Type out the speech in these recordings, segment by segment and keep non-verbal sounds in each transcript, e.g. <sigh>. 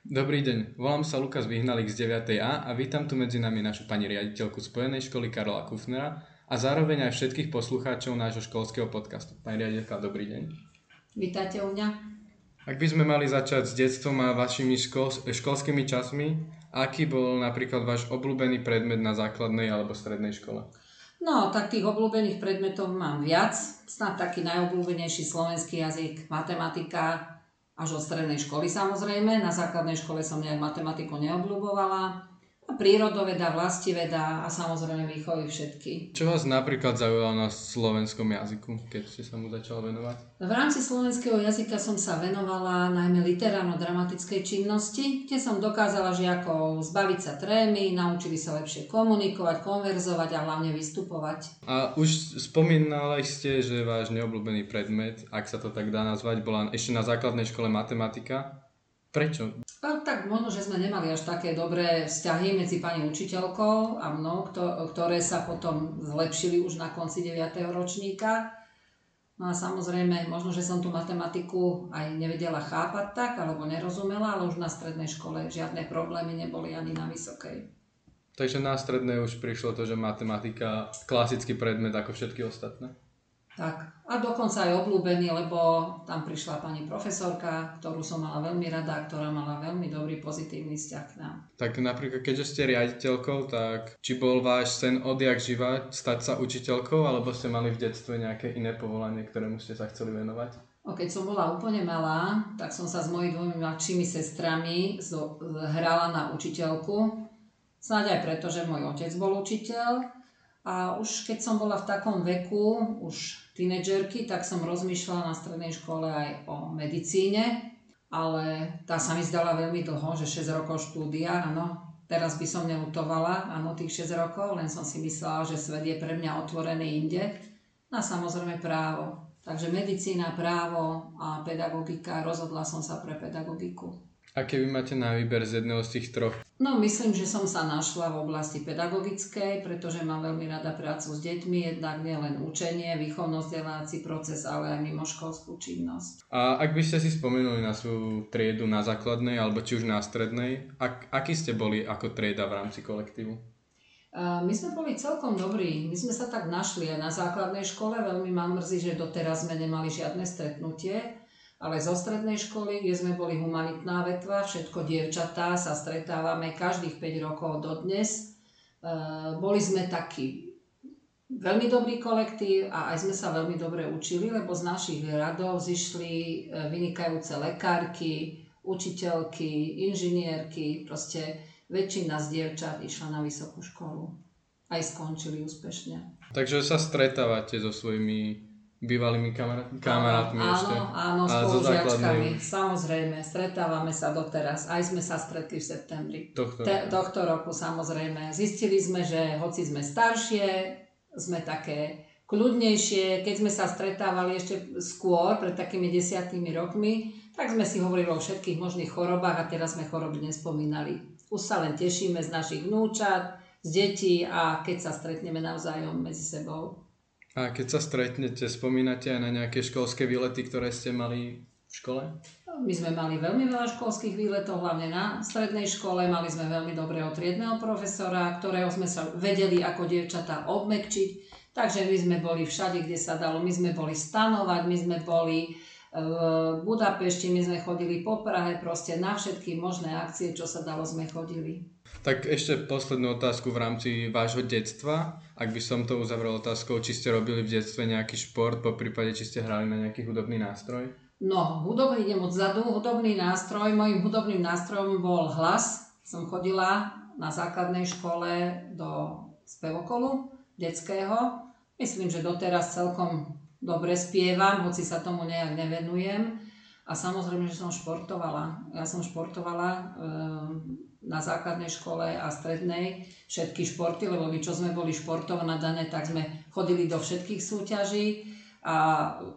Dobrý deň, volám sa Lukas Vyhnalik z 9A a vítam tu medzi nami našu pani riaditeľku Spojenej školy Karola Kufnera a zároveň aj všetkých poslucháčov nášho školského podcastu. Pani riaditeľka, dobrý deň. Vítajte u mňa. Ak by sme mali začať s detstvom a vašimi škol, školskými časmi, aký bol napríklad váš obľúbený predmet na základnej alebo strednej škole? No, tak tých obľúbených predmetov mám viac. Snad taký najobľúbenejší slovenský jazyk, matematika, až od strednej školy samozrejme. Na základnej škole som nejak matematiku neobľúbovala. Prírodoveda, vlastiveda a samozrejme výchovy všetky. Čo vás napríklad zaujalo na slovenskom jazyku, keď ste sa mu začala venovať? V rámci slovenského jazyka som sa venovala najmä literárno-dramatickej činnosti, kde som dokázala žiakov zbaviť sa trémy, naučili sa lepšie komunikovať, konverzovať a hlavne vystupovať. A už spomínali ste, že váš neobľúbený predmet, ak sa to tak dá nazvať, bola ešte na základnej škole matematika. Prečo? No, tak možno, že sme nemali až také dobré vzťahy medzi pani učiteľkou a mnou, ktoré sa potom zlepšili už na konci 9. ročníka. No a samozrejme, možno, že som tú matematiku aj nevedela chápať tak, alebo nerozumela, ale už na strednej škole žiadne problémy neboli ani na vysokej. Takže na strednej už prišlo to, že matematika klasický predmet ako všetky ostatné? Tak, a dokonca aj obľúbený, lebo tam prišla pani profesorka, ktorú som mala veľmi rada, ktorá mala veľmi dobrý pozitívny vzťah k nám. Tak napríklad, keďže ste riaditeľkou, tak či bol váš sen odjak živa stať sa učiteľkou, alebo ste mali v detstve nejaké iné povolanie, ktorému ste sa chceli venovať? No, keď som bola úplne malá, tak som sa s mojimi dvomi mladšími sestrami hrala na učiteľku. Snáď aj preto, že môj otec bol učiteľ a už keď som bola v takom veku, už tínedžerky, tak som rozmýšľala na strednej škole aj o medicíne, ale tá sa mi zdala veľmi dlho, že 6 rokov štúdia, áno, teraz by som neutovala, áno, tých 6 rokov, len som si myslela, že svet je pre mňa otvorený inde. No a samozrejme právo. Takže medicína, právo a pedagogika, rozhodla som sa pre pedagogiku. A keby máte na výber z jedného z tých troch? No myslím, že som sa našla v oblasti pedagogickej, pretože mám veľmi rada prácu s deťmi, jednak nielen učenie, výchovno-vzdelávací proces, ale aj mimoškolskú činnosť. A ak by ste si spomenuli na svoju triedu na základnej alebo či už na strednej, ak, aký ste boli ako trieda v rámci kolektívu? My sme boli celkom dobrí. My sme sa tak našli aj na základnej škole. Veľmi ma mrzí, že doteraz sme nemali žiadne stretnutie ale zo strednej školy, kde sme boli humanitná vetva, všetko dievčatá, sa stretávame každých 5 rokov dodnes. E, boli sme takí veľmi dobrý kolektív a aj sme sa veľmi dobre učili, lebo z našich radov zišli e, vynikajúce lekárky, učiteľky, inžinierky, proste väčšina z dievčat išla na vysokú školu. Aj skončili úspešne. Takže sa stretávate so svojimi bývalými kamarátmi, kamarátmi áno, ešte. Áno, spolužiačkami. Samozrejme, stretávame sa doteraz. Aj sme sa stretli v septembri. Tohto, Te, tohto roku samozrejme. Zistili sme, že hoci sme staršie, sme také kľudnejšie. Keď sme sa stretávali ešte skôr, pred takými desiatými rokmi, tak sme si hovorili o všetkých možných chorobách a teraz sme choroby nespomínali. Už sa len tešíme z našich vnúčat, z detí a keď sa stretneme navzájom medzi sebou. A keď sa stretnete, spomínate aj na nejaké školské výlety, ktoré ste mali v škole? My sme mali veľmi veľa školských výletov, hlavne na strednej škole. Mali sme veľmi dobrého triedného profesora, ktorého sme sa vedeli ako dievčatá obmekčiť. Takže my sme boli všade, kde sa dalo. My sme boli stanovať, my sme boli v Budapešti, my sme chodili po Prahe, proste na všetky možné akcie, čo sa dalo, sme chodili. Tak ešte poslednú otázku v rámci vášho detstva. Ak by som to uzavrel otázkou, či ste robili v detstve nejaký šport, po prípade, či ste hrali na nejaký hudobný nástroj? No, hudobný idem odzadu. Hudobný nástroj, môjim hudobným nástrojom bol hlas. Som chodila na základnej škole do spevokolu detského. Myslím, že doteraz celkom dobre spievam, hoci sa tomu nejak nevenujem. A samozrejme, že som športovala. Ja som športovala e, na základnej škole a strednej všetky športy, lebo my čo sme boli športov nadané, tak sme chodili do všetkých súťaží a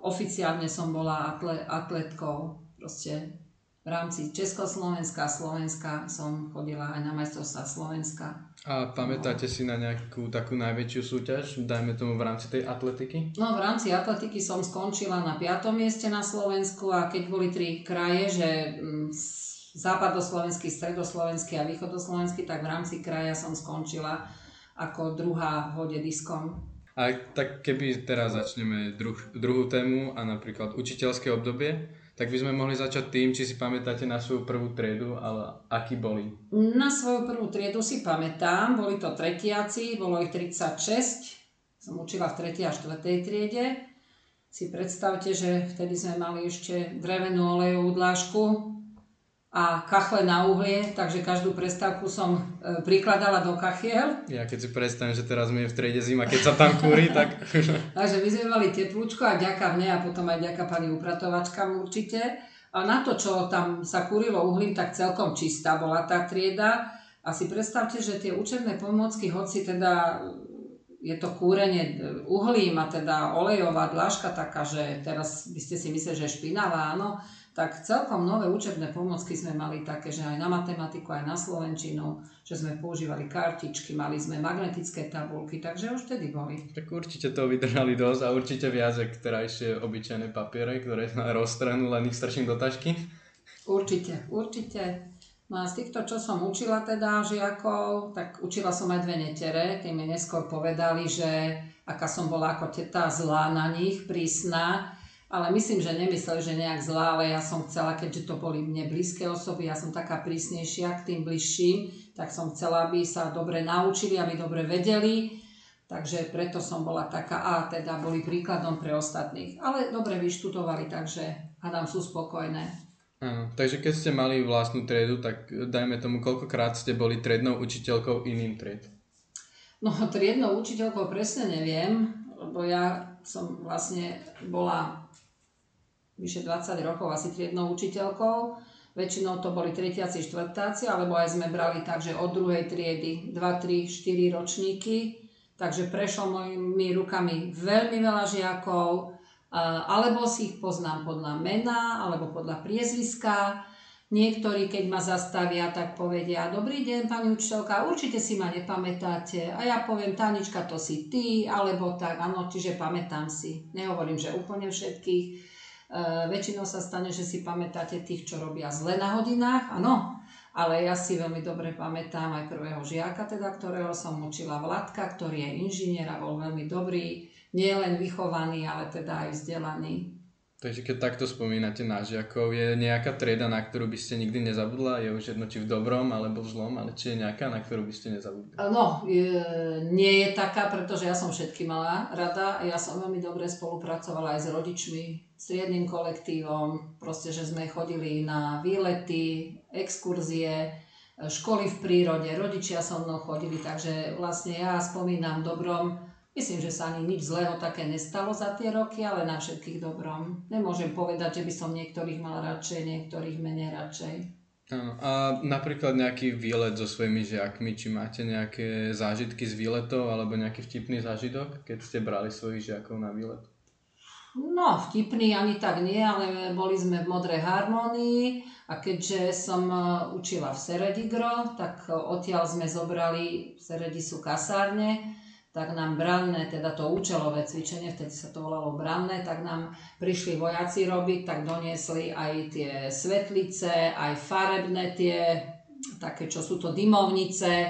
oficiálne som bola atle, atletkou. Proste v rámci Československa Slovenska som chodila aj na majstrovstvá Slovenska. A pamätáte si na nejakú takú najväčšiu súťaž, dajme tomu v rámci tej atletiky? No v rámci atletiky som skončila na 5. mieste na Slovensku a keď boli tri kraje, že mm, západoslovenský, stredoslovenský a východoslovenský, tak v rámci kraja som skončila ako druhá v hode diskom. A tak keby teraz začneme druh, druhú tému a napríklad učiteľské obdobie, tak by sme mohli začať tým, či si pamätáte na svoju prvú triedu, ale aký boli? Na svoju prvú triedu si pamätám, boli to tretiaci, bolo ich 36, som učila v 3. a 4. triede. Si predstavte, že vtedy sme mali ešte drevenú olejovú dlážku, a kachle na uhlie, takže každú prestávku som e, prikladala do kachiel. Ja keď si predstavím, že teraz mi je v triede zima, keď sa tam kúri, tak... <laughs> takže my sme mali teplúčko a ďaká mne a potom aj ďaká pani upratovačkám určite. A na to, čo tam sa kúrilo uhlím, tak celkom čistá bola tá trieda. A si predstavte, že tie učebné pomôcky, hoci teda je to kúrenie uhlím a teda olejová dláška taká, že teraz by ste si mysleli, že špinavá, áno, tak celkom nové učebné pomocky sme mali také, že aj na matematiku, aj na slovenčinu, že sme používali kartičky, mali sme magnetické tabulky, takže už vtedy boli. Tak určite to vydržali dosť a určite viac, jak terajšie obyčajné papiere, ktoré sa roztrhnú, len ich strčím do tašky. Určite, určite. No a z týchto, čo som učila teda žiakov, tak učila som aj dve netere, keď mi neskôr povedali, že aká som bola ako teta zlá na nich, prísna, ale myslím, že nemysleli, že nejak zlá, ale ja som chcela, keďže to boli mne blízke osoby, ja som taká prísnejšia k tým bližším, tak som chcela, aby sa dobre naučili, aby dobre vedeli, takže preto som bola taká, a teda boli príkladom pre ostatných. Ale dobre vyštudovali, takže hádam sú spokojné. Áno, takže keď ste mali vlastnú triedu, tak dajme tomu, koľkokrát ste boli triednou učiteľkou iným tried? No, triednou učiteľkou presne neviem, lebo ja som vlastne bola vyše 20 rokov asi triednou učiteľkou. Väčšinou to boli tretiaci, štvrtáci, alebo aj sme brali tak, že od druhej triedy 2, 3, 4 ročníky. Takže prešlo mojimi rukami veľmi veľa žiakov, alebo si ich poznám podľa mena, alebo podľa priezviska. Niektorí, keď ma zastavia, tak povedia, dobrý deň, pani učiteľka, určite si ma nepamätáte. A ja poviem, Tanička, to si ty, alebo tak, áno, čiže pamätám si. Nehovorím, že úplne všetkých, väčšinou sa stane, že si pamätáte tých, čo robia zle na hodinách, áno, ale ja si veľmi dobre pamätám aj prvého žiaka, teda, ktorého som učila Vladka, ktorý je inžinier a bol veľmi dobrý, nie len vychovaný, ale teda aj vzdelaný. Takže keď takto spomínate na žiakov, je nejaká trieda, na ktorú by ste nikdy nezabudla? Je už jedno, či v dobrom alebo v zlom, ale či je nejaká, na ktorú by ste nezabudli? No, je, nie je taká, pretože ja som všetky mala rada. Ja som veľmi dobre spolupracovala aj s rodičmi, s triednym kolektívom. Proste, že sme chodili na výlety, exkurzie, školy v prírode, rodičia so mnou chodili, takže vlastne ja spomínam dobrom Myslím, že sa ani nič zlého také nestalo za tie roky, ale na všetkých dobrom. Nemôžem povedať, že by som niektorých mal radšej, niektorých menej radšej. A napríklad nejaký výlet so svojimi žiakmi, či máte nejaké zážitky z výletov alebo nejaký vtipný zážitok, keď ste brali svojich žiakov na výlet? No, vtipný ani tak nie, ale boli sme v Modrej harmonii a keďže som e, učila v Seredigro, tak odtiaľ sme zobrali, v Seredi sú kasárne, tak nám branné, teda to účelové cvičenie, vtedy sa to volalo branné, tak nám prišli vojaci robiť, tak doniesli aj tie svetlice, aj farebné tie, také čo sú to dymovnice,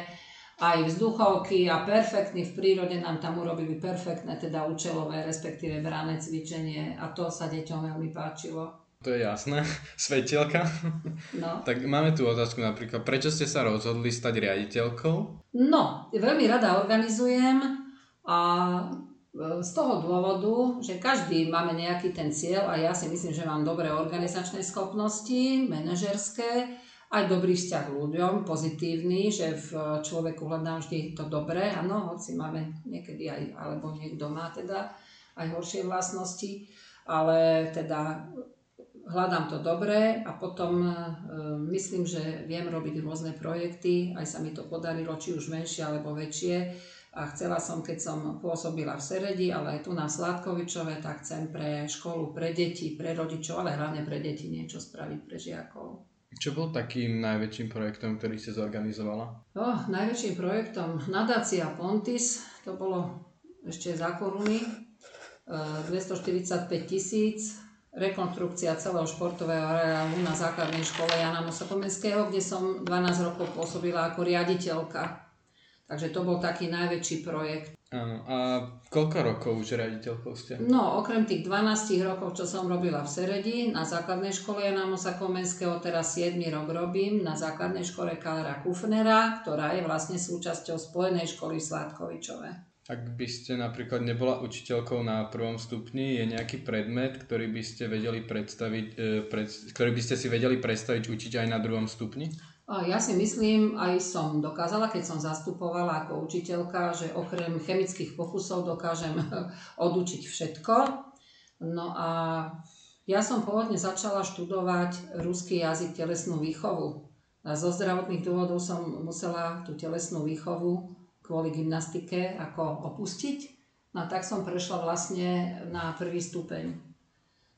aj vzduchovky a perfektný v prírode nám tam urobili perfektné, teda účelové, respektíve branné cvičenie a to sa deťom veľmi páčilo. To je jasné, <laughs> svetielka. <laughs> No. tak máme tu otázku napríklad, prečo ste sa rozhodli stať riaditeľkou? No, veľmi rada organizujem a e, z toho dôvodu, že každý máme nejaký ten cieľ a ja si myslím, že mám dobré organizačné schopnosti, manažerské, aj dobrý vzťah k ľuďom, pozitívny, že v človeku hľadám vždy to dobré, áno, hoci máme niekedy aj, alebo niekto má teda aj horšie vlastnosti, ale teda hľadám to dobré a potom e, myslím, že viem robiť rôzne projekty, aj sa mi to podarilo, či už menšie alebo väčšie. A chcela som, keď som pôsobila v Seredi, ale aj tu na Sládkovičove, tak chcem pre školu, pre deti, pre rodičov, ale hlavne pre deti niečo spraviť pre žiakov. Čo bol takým najväčším projektom, ktorý ste zorganizovala? Oh, najväčším projektom nadácia Pontis, to bolo ešte za koruny, 245 e, tisíc, rekonstrukcia celého športového areálu na základnej škole Jana Mosa Komenského, kde som 12 rokov pôsobila ako riaditeľka. Takže to bol taký najväčší projekt. Áno, a koľko rokov už riaditeľkou ste? No, okrem tých 12 rokov, čo som robila v Seredi, na základnej škole Jana Mosa Komenského, teraz 7 rok robím na základnej škole Kalera Kufnera, ktorá je vlastne súčasťou Spojenej školy v Sládkovičove. Ak by ste napríklad nebola učiteľkou na prvom stupni, je nejaký predmet, ktorý by ste vedeli predstaviť, e, pred, ktorý by ste si vedeli predstaviť učiť aj na druhom stupni? Ja si myslím, aj som dokázala, keď som zastupovala ako učiteľka, že okrem chemických pokusov dokážem <laughs> odučiť všetko. No a ja som pôvodne začala študovať ruský jazyk, telesnú výchovu. A zo zdravotných dôvodov som musela tú telesnú výchovu kvôli gymnastike ako opustiť. No a tak som prešla vlastne na prvý stupeň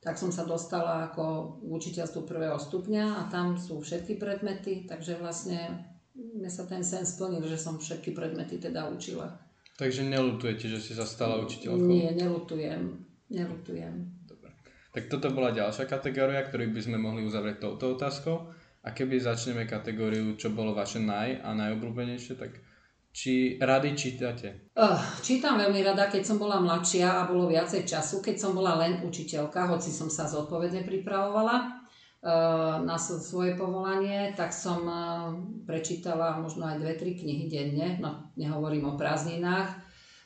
tak som sa dostala ako v učiteľstvu prvého stupňa a tam sú všetky predmety, takže vlastne mne sa ten sen splnil, že som všetky predmety teda učila. Takže nelutujete, že ste sa stala učiteľkou? Nie, nelutujem. Nelutujem. Dobre. Tak toto bola ďalšia kategória, ktorú by sme mohli uzavrieť touto otázkou. A keby začneme kategóriu, čo bolo vaše naj a najobľúbenejšie, tak či rady čítate? Uh, čítam veľmi rada, keď som bola mladšia a bolo viacej času, keď som bola len učiteľka, hoci som sa zodpovedne pripravovala uh, na svoje povolanie, tak som uh, prečítala možno aj dve, tri knihy denne, no nehovorím o prázdninách,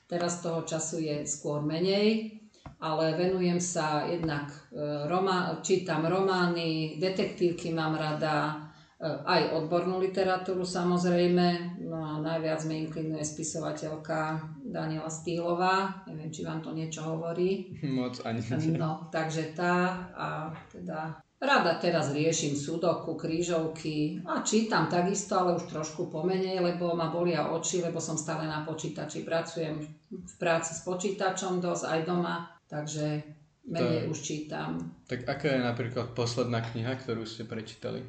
teraz toho času je skôr menej, ale venujem sa jednak, uh, roma, čítam romány, detektívky mám rada, aj odbornú literatúru samozrejme, najviac mi inklinuje spisovateľka Daniela Stýlová, neviem, či vám to niečo hovorí. <laughs> Moc ani. No, takže tá a teda Rada teraz riešim sudoku, krížovky a čítam takisto, ale už trošku pomenej, lebo ma bolia oči, lebo som stále na počítači. Pracujem v práci s počítačom dosť aj doma, takže menej to, už čítam. Tak aká je napríklad posledná kniha, ktorú ste prečítali?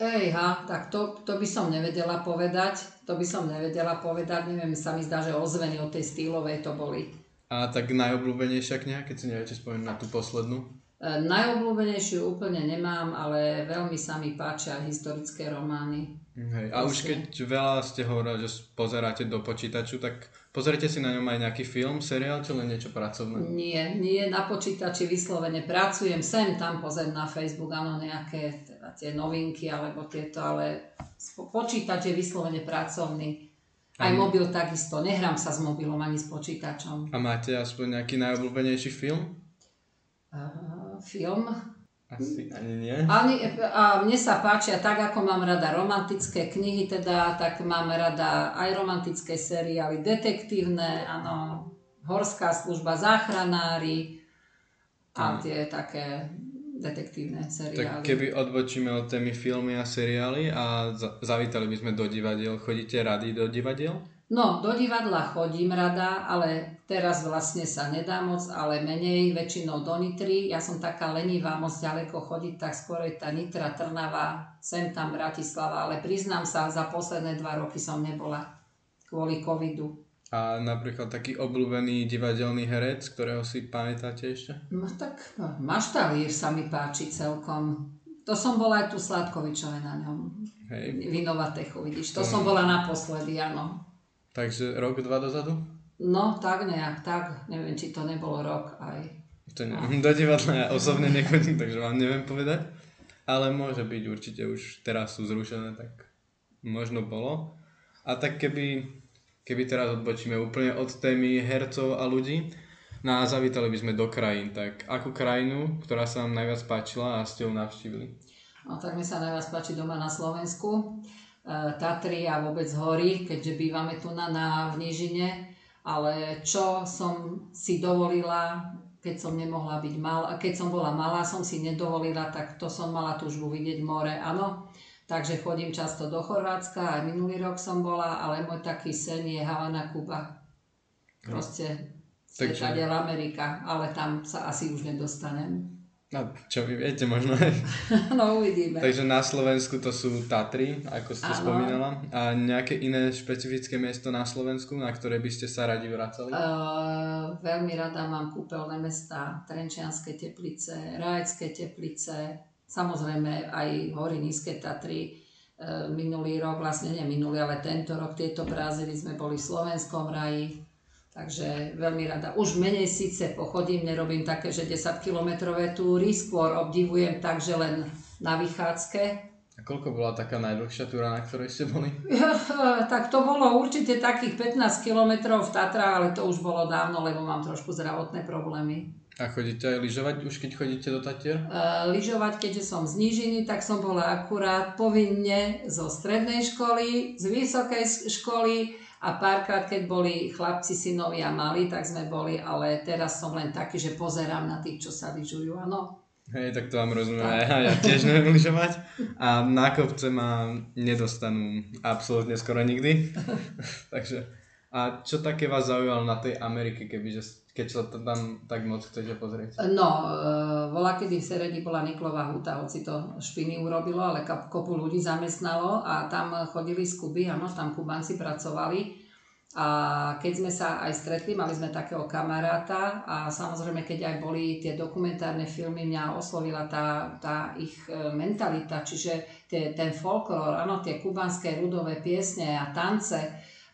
Ejha, tak to, to by som nevedela povedať. To by som nevedela povedať. Neviem, sa mi zdá, že ozveny od tej stýlovej to boli. A tak najobľúbenejšia kniha, keď si neviete spomenúť na tú poslednú? E, najobľúbenejšiu úplne nemám, ale veľmi sa mi páčia historické romány. Hej. A už keď veľa ste hovorili, že pozeráte do počítaču, tak pozrite si na ňom aj nejaký film, seriál, či len niečo pracovné? Nie, nie, na počítači vyslovene pracujem, sem tam pozriem na Facebook, áno, nejaké teda tie novinky alebo tieto, ale počítač je vyslovene pracovný. Aj mobil takisto, nehrám sa s mobilom ani s počítačom. A máte aspoň nejaký najobľúbenejší film? Uh, film? Asi ani nie. Ani, a mne sa páčia tak, ako mám rada romantické knihy, teda, tak mám rada aj romantické seriály, detektívne, áno, horská služba, záchranári a tie také detektívne seriály. Tak keby odbočíme od témy filmy a seriály a zavítali by sme do divadiel, chodíte rady do divadiel? No, do divadla chodím rada, ale teraz vlastne sa nedá moc, ale menej, väčšinou do Nitry. Ja som taká lenivá moc ďaleko chodiť, tak skôr je tá Nitra, Trnava, sem tam Bratislava, ale priznám sa, za posledné dva roky som nebola kvôli covidu. A napríklad taký obľúbený divadelný herec, ktorého si pamätáte ešte? No tak no, Maštalír sa mi páči celkom. To som bola aj tu Sladkovičové na ňom. Hej. Vinovatechu, vidíš. To, to som bola naposledy, áno. Takže rok, dva dozadu? No, tak nejak, tak. Neviem, či to nebolo rok aj. To neviem. <laughs> Do divadla ja osobne nechodím, takže vám neviem povedať. Ale môže byť určite už teraz sú zrušené, tak možno bolo. A tak keby, keby teraz odbočíme úplne od témy hercov a ľudí, no a zavítali by sme do krajín, tak akú krajinu, ktorá sa vám najviac páčila a ste ju navštívili? No tak mi sa najviac páči doma na Slovensku. E, Tatry a vôbec hory, keďže bývame tu na, na v Nížine, ale čo som si dovolila, keď som nemohla byť malá, keď som bola malá, som si nedovolila, tak to som mala túžbu vidieť more, áno. Takže chodím často do Chorvátska, aj minulý rok som bola, ale môj taký sen je Havana, Kuba. Proste Takže... Amerika, ale tam sa asi už nedostanem. No, čo vy viete možno aj. <laughs> no uvidíme. Takže na Slovensku to sú Tatry, ako ste Áno. spomínala. A nejaké iné špecifické miesto na Slovensku, na ktoré by ste sa radi vracali? Uh, veľmi rada mám kúpeľné mesta, Trenčianske teplice, Rajecké teplice, samozrejme aj hory Nízke Tatry. Uh, minulý rok, vlastne nie minulý, ale tento rok, tieto prázdniny sme boli v Slovenskom raji, takže veľmi rada. Už menej síce pochodím, nerobím také, že 10-kilometrové túry, skôr obdivujem tak, že len na vychádzke, A koľko bola taká najdlhšia túra, na ktorej ste boli? <laughs> tak to bolo určite takých 15 kilometrov v Tatrách, ale to už bolo dávno, lebo mám trošku zdravotné problémy. A chodíte aj lyžovať už, keď chodíte do Tatier? Uh, lyžovať, keďže som z Nížiny, tak som bola akurát povinne zo strednej školy, z vysokej školy a párkrát, keď boli chlapci, synovia mali, tak sme boli, ale teraz som len taký, že pozerám na tých, čo sa lyžujú, áno. Hej, tak to vám rozumiem. Ja, ja tiež neviem lyžovať. A na kopce ma nedostanú absolútne skoro nikdy. <laughs> Takže, a čo také vás zaujalo na tej Amerike, kebyže, keď sa to tam tak moc chcete pozrieť? No, uh, bola kedy v Seredi bola Niklová huta, hoci to špiny urobilo, ale kopu ľudí zamestnalo a tam chodili z Kuby, áno, tam Kubanci pracovali. A keď sme sa aj stretli, mali sme takého kamaráta a samozrejme, keď aj boli tie dokumentárne filmy, mňa oslovila tá, tá ich e, mentalita, čiže tie, ten folklór, áno, tie kubanské ľudové piesne a tance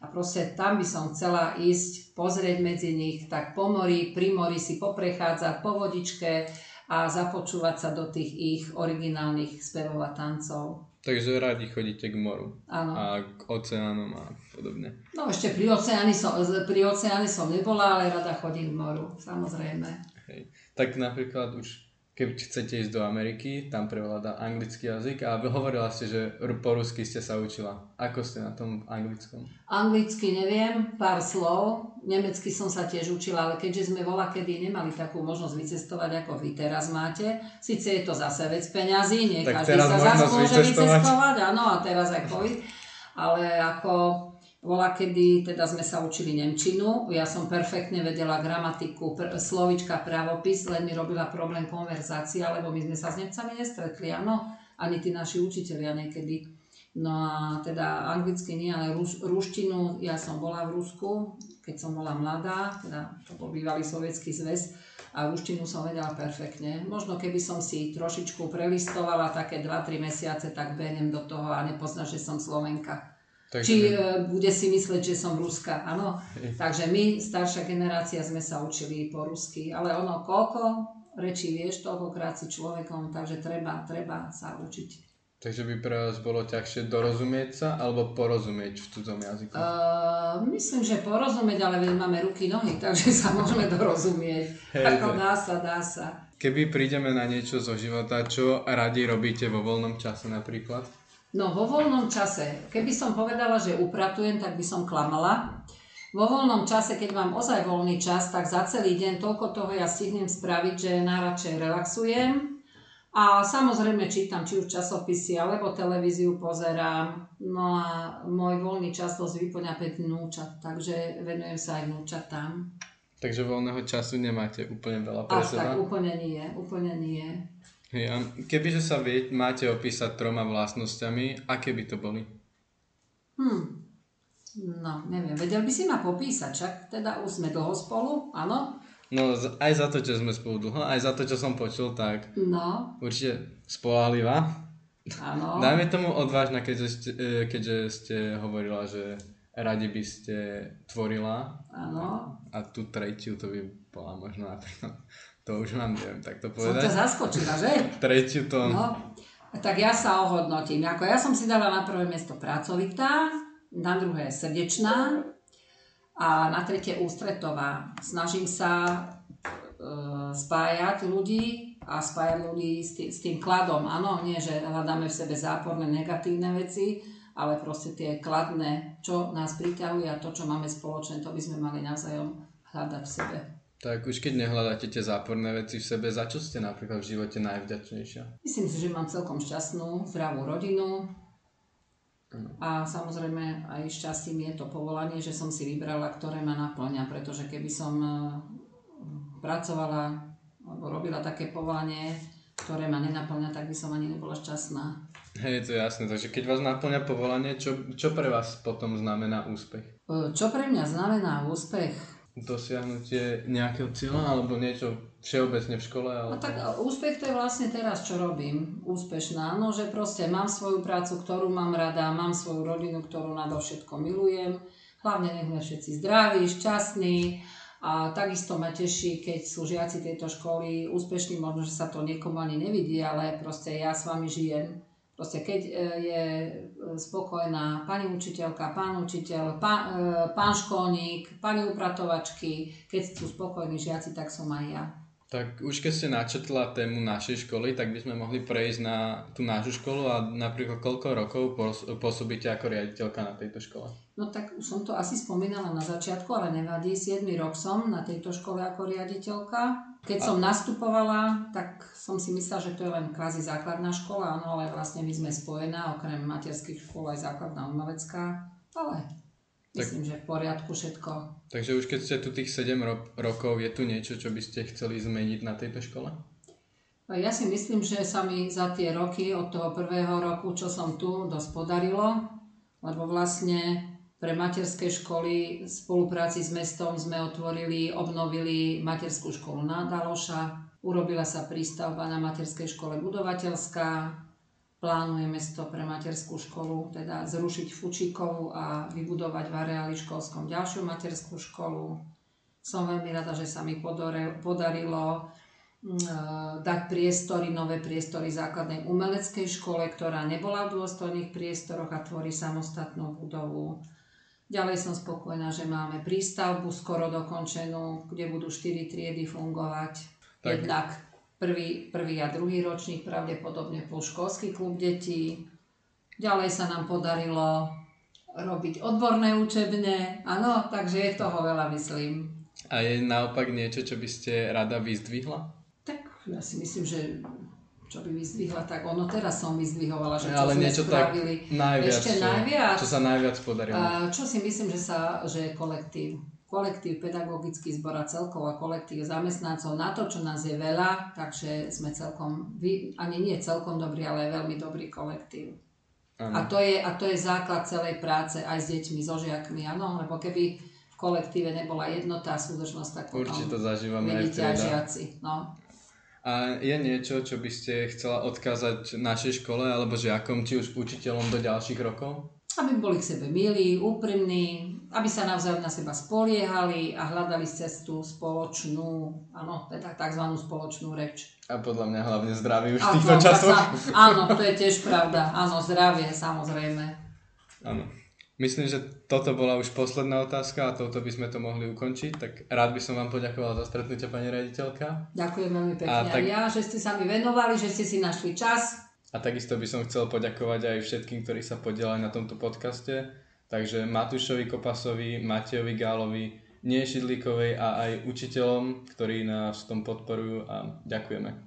a proste tam by som chcela ísť, pozrieť medzi nich, tak po mori, pri mori si poprechádzať po vodičke a započúvať sa do tých ich originálnych spevov a tancov. Takže radi chodíte k moru Áno. a k oceánom a podobne. No ešte pri oceáne som, pri oceáne som nebola, ale rada chodím k moru, samozrejme. Hej. Tak napríklad už keď chcete ísť do Ameriky, tam prevláda anglický jazyk a hovorila ste, že po rusky ste sa učila. Ako ste na tom anglickom? Anglicky neviem, pár slov, nemecky som sa tiež učila, ale keďže sme vola kedy nemali takú možnosť vycestovať, ako vy teraz máte, síce je to zase vec peňazí, nie Tak každý sa zase môže vycestovať. vycestovať, áno, a teraz aj COVID, ale ako Bola, kedy teda sme sa učili Nemčinu, ja som perfektne vedela gramatiku, pr- slovička, právopis, len mi robila problém konverzácia, lebo my sme sa s Nemcami nestretli, áno, ani tí naši učiteľia niekedy. No a teda anglicky nie, ale rúš, rúštinu, ja som bola v Rusku, keď som bola mladá, teda to bol bývalý sovietský zväz, a ruštinu som vedela perfektne. Možno keby som si trošičku prelistovala také 2-3 mesiace, tak behnem do toho a nepoznáš, že som Slovenka. Takže Či e, bude si mysleť, že som Ruska, áno. Takže my, staršia generácia, sme sa učili po rusky, ale ono koľko rečí vieš, toľkokrát si človekom, takže treba, treba sa učiť. Takže by pre vás bolo ťažšie dorozumieť sa alebo porozumieť v cudzom jazyku? Uh, myslím, že porozumieť, ale máme ruky, nohy, <laughs> takže sa môžeme dorozumieť. Ako dá sa, dá sa. Keby prídeme na niečo zo života, čo radi robíte vo voľnom čase napríklad? No vo voľnom čase, keby som povedala, že upratujem, tak by som klamala. Vo voľnom čase, keď mám ozaj voľný čas, tak za celý deň toľko toho ja stihnem spraviť, že najradšej relaxujem. A samozrejme čítam či už časopisy, alebo televíziu pozerám. No a môj voľný čas dosť vyplňa 5 vnúčat, takže venujem sa aj vnúčatám. Takže voľného času nemáte úplne veľa pre Až seba? tak úplne nie, úplne nie. Hej, a kebyže sa vie, máte opísať troma vlastnosťami, aké by to boli? Hm. No, neviem, vedel by si ma popísať, však teda už sme dlho spolu, áno? No aj za to, čo sme spolu dlho, aj za to, čo som počul, tak No, určite spolahlivá. áno. <laughs> Dajme tomu odvážna, keďže ste, e, keďže ste hovorila, že radi by ste tvorila Áno. a tú tretiu to by bola možno napríklad, to už vám neviem takto Som ťa povedať. zaskočila, že? Tretiu to, No, tak ja sa ohodnotím. Ako ja som si dala na prvé miesto pracovitá, na druhé srdečná a na tretie ústretová. Snažím sa e, spájať ľudí a spájať ľudí s tým, s tým kladom. Áno, nie, že hľadáme v sebe záporné negatívne veci, ale proste tie kladné, čo nás priťahuje a to, čo máme spoločné, to by sme mali navzájom hľadať v sebe. Tak už keď nehľadáte tie záporné veci v sebe, za čo ste napríklad v živote najvďačnejšia? Myslím si, že mám celkom šťastnú, zdravú rodinu a samozrejme aj šťastím je to povolanie, že som si vybrala, ktoré ma naplňa, pretože keby som eh, pracovala alebo robila také povolanie, ktoré ma nenaplňa, tak by som ani nebola šťastná. Hej, to je jasné. Takže keď vás naplňa povolanie, čo, čo pre vás potom znamená úspech? E, Čo pre mňa znamená úspech? Dosiahnutie nejakého cieľa alebo niečo všeobecne v škole? No Alebo... tak e, úspech to je vlastne teraz, čo robím. Úspešná. No, že proste mám svoju prácu, ktorú mám rada, mám svoju rodinu, ktorú nadovšetko milujem. Hlavne nech sme všetci zdraví, šťastní. A takisto ma teší, keď sú žiaci tejto školy úspešní, možno, že sa to niekomu ani nevidí, ale proste ja s vami žijem. Proste keď e, je e, spokojná pani učiteľka, pán učiteľ, pán, e, pán školník, pani upratovačky, keď sú spokojní žiaci, tak som aj ja. Tak už keď ste načetla tému našej školy, tak by sme mohli prejsť na tú našu školu a napríklad koľko rokov pôsobíte ako riaditeľka na tejto škole? No tak už som to asi spomínala na začiatku, ale nevadí. 7 rok som na tejto škole ako riaditeľka. Keď som nastupovala, tak som si myslela, že to je len kvázi základná škola, áno, ale vlastne my sme spojená, okrem materských škôl aj základná umelecká, ale Tak- myslím, že v poriadku všetko. Takže už keď ste tu tých 7 ro- rokov, je tu niečo, čo by ste chceli zmeniť na tejto škole? Ja si myslím, že sa mi za tie roky od toho prvého roku, čo som tu, dosť podarilo, lebo vlastne pre materské školy v spolupráci s mestom sme otvorili, obnovili materskú školu na Daloša, urobila sa prístavba na materskej škole budovateľská, plánuje mesto pre materskú školu teda zrušiť Fučíkovú a vybudovať v areáli školskom ďalšiu materskú školu. Som veľmi rada, že sa mi podarilo mm, e, dať priestory, nové priestory základnej umeleckej škole, ktorá nebola v dôstojných priestoroch a tvorí samostatnú budovu. Ďalej som spokojná, že máme prístavbu skoro dokončenú, kde budú 4 triedy fungovať. Tak. Jednak prvý, prvý a druhý ročník, pravdepodobne plus školský klub detí. Ďalej sa nám podarilo robiť odborné učebne, áno, takže je toho veľa, myslím. A je naopak niečo, čo by ste rada vyzdvihla? Tak ja si myslím, že čo by vyzdvihla, tak ono teraz som vyzdvihovala, že čo Ale sme niečo tak spravili. najviac, Ešte najviac? čo sa najviac podarilo. Čo si myslím, že, sa, že je kolektív. Kolektív pedagogický zbor a celkovo a kolektív zamestnancov na to, čo nás je veľa, takže sme celkom, ani nie celkom dobrý, ale veľmi dobrý kolektív. A to, je, a to je základ celej práce aj s deťmi, so žiakmi, áno, lebo keby v kolektíve nebola jednota a súdržnosť, tak potom Určite to zažívame vidíte aj žiaci. No. A je niečo, čo by ste chcela odkázať našej škole alebo žiakom, či už učiteľom do ďalších rokov? Aby boli k sebe milí, úprimní, aby sa navzájom na seba spoliehali a hľadali cestu spoločnú, áno, teda tzv. spoločnú reč. A podľa mňa hlavne zdraví už v týchto to časoch. Sa, áno, to je tiež pravda. Áno, zdravie, samozrejme. Áno. Myslím, že toto bola už posledná otázka a touto by sme to mohli ukončiť. Tak rád by som vám poďakoval za stretnutie, pani riaditeľka. Ďakujem veľmi pekne A tak- ja, že ste sa mi venovali, že ste si našli čas. A takisto by som chcel poďakovať aj všetkým, ktorí sa podielali na tomto podcaste. Takže Matúšovi Kopasovi, Matejovi Gálovi, Nie Šidlíkovej a aj učiteľom, ktorí nás v tom podporujú a ďakujeme.